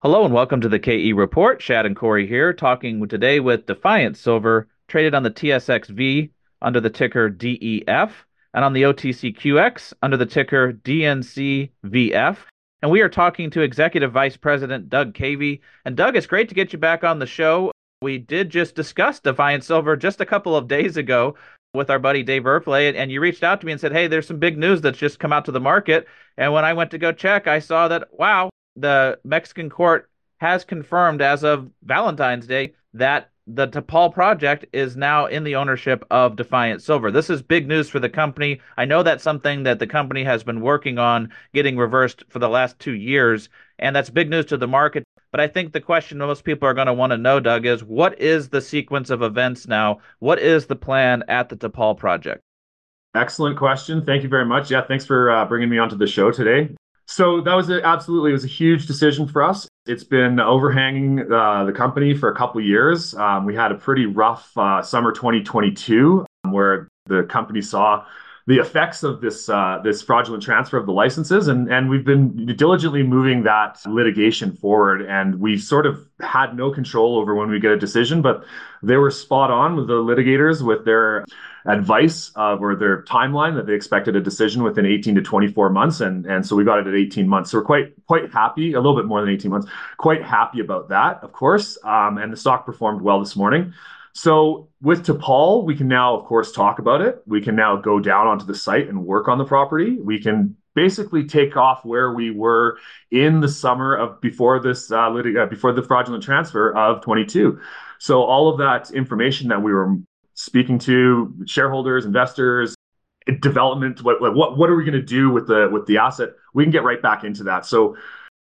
Hello and welcome to the KE Report. Shad and Corey here, talking today with Defiance Silver, traded on the TSXV under the ticker DEF, and on the OTCQX under the ticker DNCVF. And we are talking to Executive Vice President Doug Cavey. And Doug, it's great to get you back on the show. We did just discuss Defiance Silver just a couple of days ago with our buddy Dave Erfle, and you reached out to me and said, Hey, there's some big news that's just come out to the market. And when I went to go check, I saw that, wow, the Mexican court has confirmed as of Valentine's Day that the Tepal project is now in the ownership of Defiance Silver. This is big news for the company. I know that's something that the company has been working on getting reversed for the last two years, and that's big news to the market. But I think the question most people are going to want to know, Doug, is what is the sequence of events now? What is the plan at the Tepal project? Excellent question. Thank you very much. Yeah, thanks for uh, bringing me onto the show today. So that was a, absolutely it was a huge decision for us. It's been overhanging uh, the company for a couple years. Um, we had a pretty rough uh, summer 2022 um, where the company saw the effects of this uh, this fraudulent transfer of the licenses, and and we've been diligently moving that litigation forward. And we sort of had no control over when we get a decision, but they were spot on with the litigators with their advice uh, or their timeline that they expected a decision within 18 to 24 months, and and so we got it at 18 months. So we're quite quite happy, a little bit more than 18 months, quite happy about that, of course. Um, and the stock performed well this morning. So with Tepal, we can now, of course, talk about it. We can now go down onto the site and work on the property. We can basically take off where we were in the summer of before this uh, uh, before the fraudulent transfer of 22. So all of that information that we were speaking to shareholders, investors, development, what what what are we going to do with the with the asset? We can get right back into that. So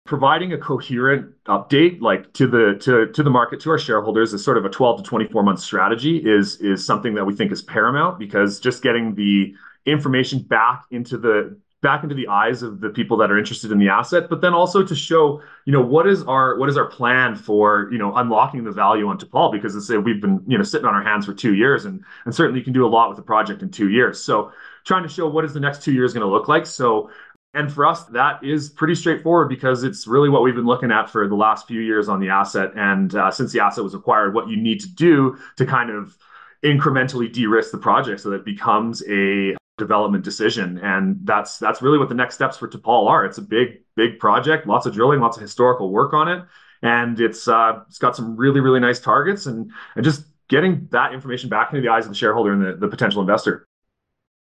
providing a coherent update like to the to to the market to our shareholders is sort of a 12 to 24 month strategy is is something that we think is paramount because just getting the information back into the back into the eyes of the people that are interested in the asset, but then also to show, you know, what is our what is our plan for, you know, unlocking the value on Tepal because it's, we've been, you know, sitting on our hands for two years, and and certainly you can do a lot with the project in two years. So trying to show what is the next two years going to look like. So and for us, that is pretty straightforward because it's really what we've been looking at for the last few years on the asset. And uh, since the asset was acquired, what you need to do to kind of incrementally de-risk the project so that it becomes a development decision. And that's that's really what the next steps for Tepal are. It's a big, big project, lots of drilling, lots of historical work on it. And it's uh, it's got some really, really nice targets and, and just getting that information back into the eyes of the shareholder and the, the potential investor.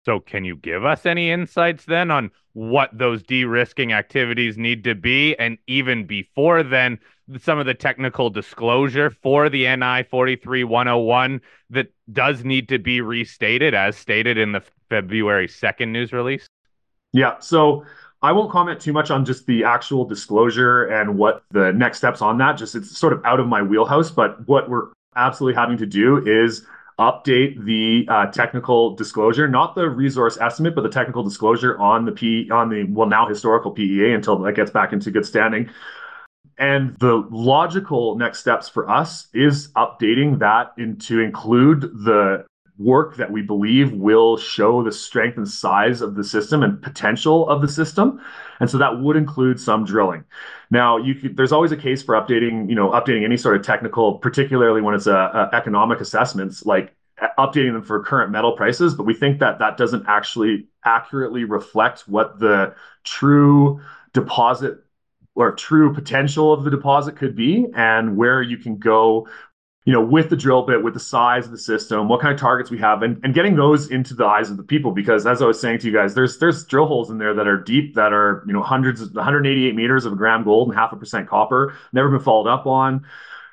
So, can you give us any insights then on what those de risking activities need to be? And even before then, some of the technical disclosure for the NI 43101 that does need to be restated as stated in the February 2nd news release? Yeah. So, I won't comment too much on just the actual disclosure and what the next steps on that. Just it's sort of out of my wheelhouse. But what we're absolutely having to do is update the uh, technical disclosure, not the resource estimate, but the technical disclosure on the P on the well now historical PEA until that gets back into good standing. And the logical next steps for us is updating that into include the work that we believe will show the strength and size of the system and potential of the system. And so that would include some drilling. Now, could, there's always a case for updating, you know, updating any sort of technical, particularly when it's a, a economic assessments, like uh, updating them for current metal prices. But we think that that doesn't actually accurately reflect what the true deposit or true potential of the deposit could be and where you can go you know, with the drill bit, with the size of the system, what kind of targets we have, and, and getting those into the eyes of the people. Because as I was saying to you guys, there's there's drill holes in there that are deep, that are you know hundreds, 188 meters of a gram gold and half a percent copper, never been followed up on.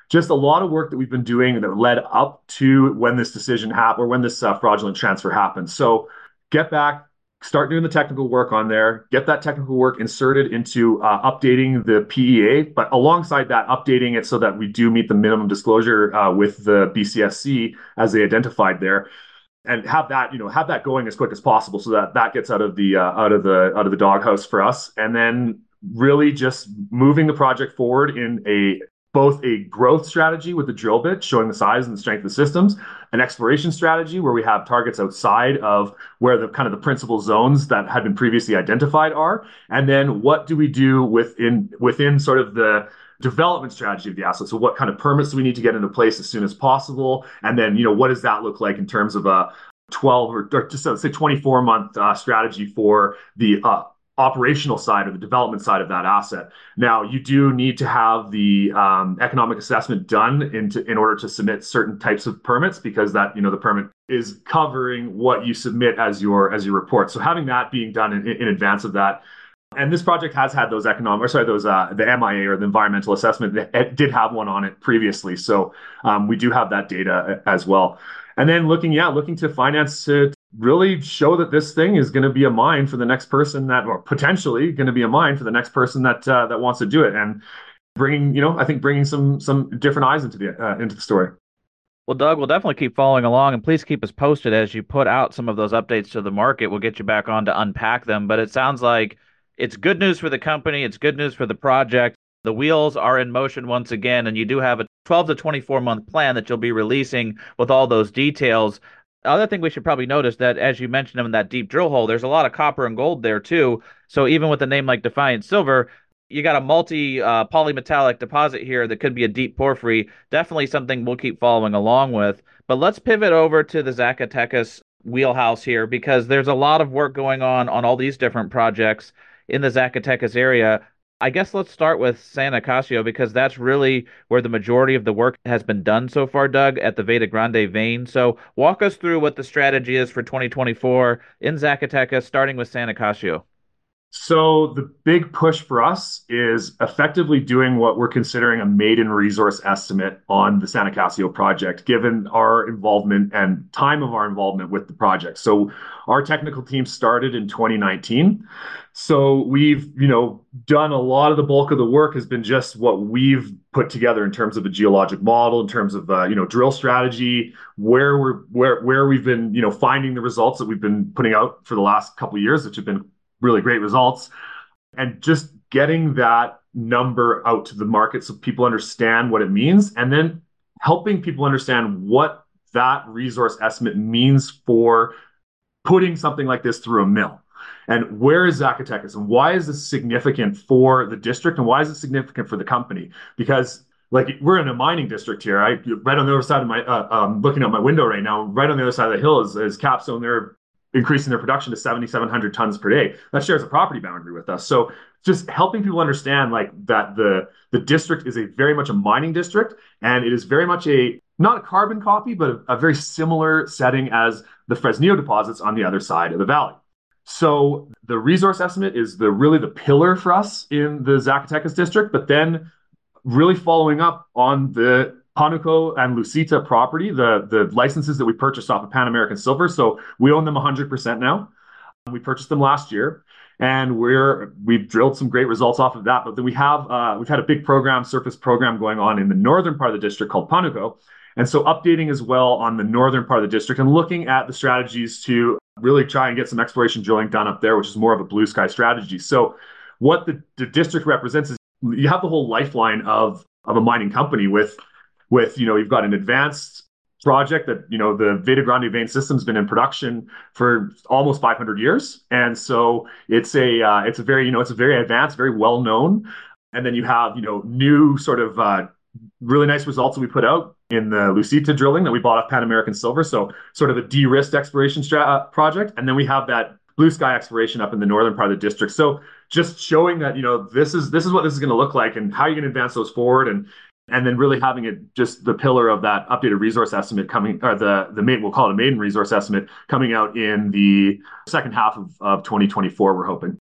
Just a lot of work that we've been doing that led up to when this decision happened or when this uh, fraudulent transfer happened. So get back, start doing the technical work on there, get that technical work inserted into uh, updating the PEA, but alongside that, updating it so that we do meet the minimum disclosure uh, with the BCSC as they identified there, and have that you know have that going as quick as possible so that that gets out of the uh, out of the out of the doghouse for us, and then really just moving the project forward in a both a growth strategy with the drill bit, showing the size and the strength of the systems, an exploration strategy where we have targets outside of where the kind of the principal zones that had been previously identified are, and then what do we do within within sort of the development strategy of the asset. So what kind of permits do we need to get into place as soon as possible? And then, you know, what does that look like in terms of a 12 or, or just say 24 month uh, strategy for the uh, operational side or the development side of that asset. Now, you do need to have the um, economic assessment done into, in order to submit certain types of permits because that you know the permit is covering what you submit as your as your report. So having that being done in, in advance of that. And this project has had those economic, or sorry, those uh, the MIA or the environmental assessment. It did have one on it previously, so um, we do have that data as well. And then looking, yeah, looking to finance to really show that this thing is going to be a mine for the next person that, or potentially going to be a mine for the next person that uh, that wants to do it, and bringing, you know, I think bringing some some different eyes into the uh, into the story. Well, Doug, we'll definitely keep following along, and please keep us posted as you put out some of those updates to the market. We'll get you back on to unpack them. But it sounds like it's good news for the company. It's good news for the project. The wheels are in motion once again, and you do have a 12 to 24 month plan that you'll be releasing with all those details. Other thing we should probably notice that as you mentioned in that deep drill hole, there's a lot of copper and gold there too. So even with a name like Defiance Silver, you got a multi uh, polymetallic deposit here that could be a deep porphyry. Definitely something we'll keep following along with. But let's pivot over to the Zacatecas wheelhouse here because there's a lot of work going on on all these different projects in the Zacatecas area. I guess let's start with San Acacio because that's really where the majority of the work has been done so far, Doug, at the Veta Grande vein. So walk us through what the strategy is for 2024 in Zacatecas, starting with San Acacio. So the big push for us is effectively doing what we're considering a maiden resource estimate on the San Acacio project, given our involvement and time of our involvement with the project. So our technical team started in 2019. So we've, you know, done a lot of the bulk of the work has been just what we've put together in terms of a geologic model, in terms of uh, you know drill strategy, where we're where where we've been, you know, finding the results that we've been putting out for the last couple of years, which have been really great results, and just getting that number out to the market so people understand what it means, and then helping people understand what that resource estimate means for putting something like this through a mill. And where is Zacatecas? And why is this significant for the district? And why is it significant for the company? Because like we're in a mining district here. I right on the other side of my uh, um, looking out my window right now. Right on the other side of the hill is, is Capstone. They're increasing their production to 7,700 tons per day. That shares a property boundary with us. So just helping people understand like that the the district is a very much a mining district, and it is very much a not a carbon copy, but a, a very similar setting as the Fresnillo deposits on the other side of the valley. So the resource estimate is the really the pillar for us in the Zacatecas district, but then really following up on the Panuco and Lucita property, the, the licenses that we purchased off of Pan American Silver. So we own them 100% now. We purchased them last year and we're we've drilled some great results off of that. But then we have uh, we've had a big program, surface program going on in the northern part of the district called Panuco. And so updating as well on the northern part of the district and looking at the strategies to really try and get some exploration drilling done up there, which is more of a blue sky strategy. So what the, the district represents is you have the whole lifeline of of a mining company with with you know you've got an advanced project that you know the Veta Grande vein system's been in production for almost 500 years, and so it's a uh, it's a very you know it's a very advanced, very well known, and then you have you know new sort of uh, really nice results that we put out in the Lucita drilling that we bought off Pan American Silver. So sort of a de-risked exploration stra- uh, project, and then we have that blue sky exploration up in the northern part of the district. So just showing that you know this is this is what this is going to look like and how you can advance those forward and and then really having it just the pillar of that updated resource estimate coming or the the main we'll call it a maiden resource estimate coming out in the second half of, of 2024 we're hoping.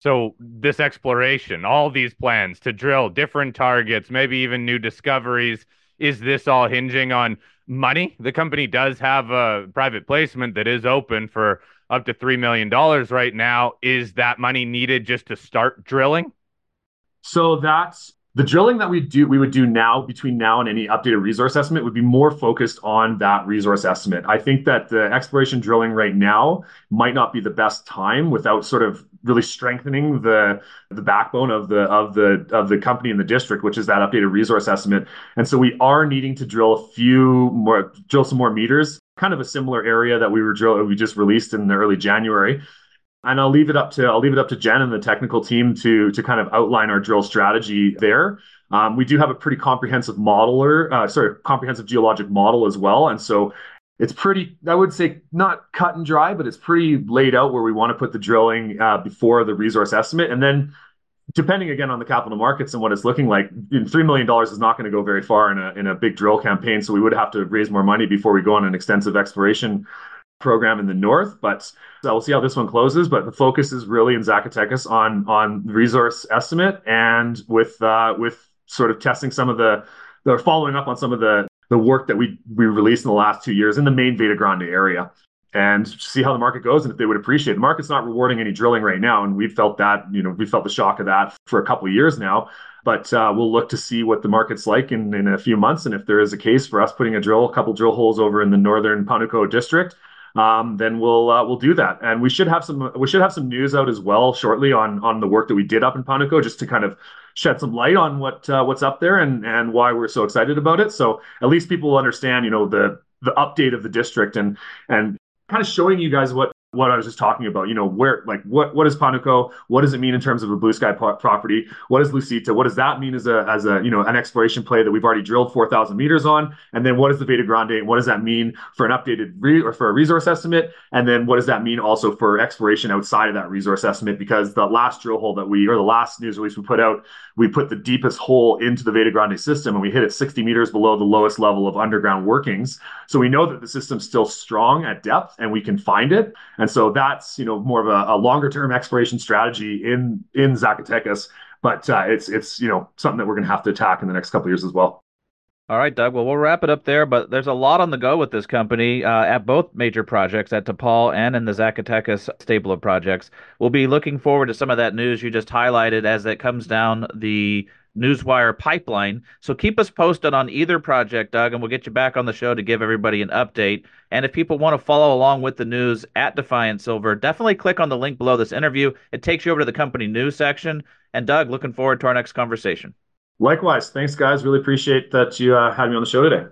So this exploration all these plans to drill different targets maybe even new discoveries is this all hinging on money? The company does have a private placement that is open for up to $3 million right now. Is that money needed just to start drilling? So that's the drilling that we do we would do now between now and any updated resource estimate would be more focused on that resource estimate. I think that the exploration drilling right now might not be the best time without sort of really strengthening the the backbone of the of the of the company in the district which is that updated resource estimate. And so we are needing to drill a few more drill some more meters kind of a similar area that we were drill we just released in the early january and I'll leave it up to I'll leave it up to Jen and the technical team to to kind of outline our drill strategy there. Um, we do have a pretty comprehensive modeler, uh, sorry, comprehensive geologic model as well. And so it's pretty, I would say, not cut and dry, but it's pretty laid out where we want to put the drilling uh, before the resource estimate. And then depending again on the capital markets and what it's looking like, $3 million is not going to go very far in a, in a big drill campaign. So we would have to raise more money before we go on an extensive exploration program in the north. But so we'll see how this one closes. But the focus is really in Zacatecas on on resource estimate and with uh, with sort of testing some of the they're following up on some of the the work that we we released in the last two years in the main Veta Grande area and see how the market goes and if they would appreciate it. The market's not rewarding any drilling right now, and we've felt that, you know, we felt the shock of that for a couple of years now. But uh, we'll look to see what the market's like in, in a few months, and if there is a case for us putting a drill, a couple drill holes over in the northern Panuco district, um, then we'll uh, we'll do that. And we should have some we should have some news out as well shortly on on the work that we did up in Panuco, just to kind of shed some light on what uh, what's up there and and why we're so excited about it. So at least people will understand, you know, the the update of the district and and kind of showing you guys what what I was just talking about. You know, where like what what is Panuco? What does it mean in terms of a blue sky property? What is Lucita? What does that mean as a as a you know an exploration play that we've already drilled four thousand meters on? And then what is the Veta Grande? And what does that mean for an updated re- or for a resource estimate? And then what does that mean also for exploration outside of that resource estimate? Because the last drill hole that we or the last news release we put out, we put the deepest hole into the Veta Grande system, and we hit it sixty meters below the lowest level of underground workings. So we know that the system's still strong at depth, and we can find it. And so that's you know more of a, a longer term exploration strategy in in Zacatecas. But uh, it's it's you know something that we're going to have to attack in the next couple years as well. All right, Doug. Well, we'll wrap it up there, but there's a lot on the go with this company uh, at both major projects, at Tepal and in the Zacatecas stable of projects. We'll be looking forward to some of that news you just highlighted as it comes down the Newswire pipeline. So keep us posted on either project, Doug, and we'll get you back on the show to give everybody an update. And if people want to follow along with the news at Defiance Silver, definitely click on the link below this interview. It takes you over to the company news section. And Doug, looking forward to our next conversation. Likewise. Thanks, guys. Really appreciate that you uh, had me on the show today.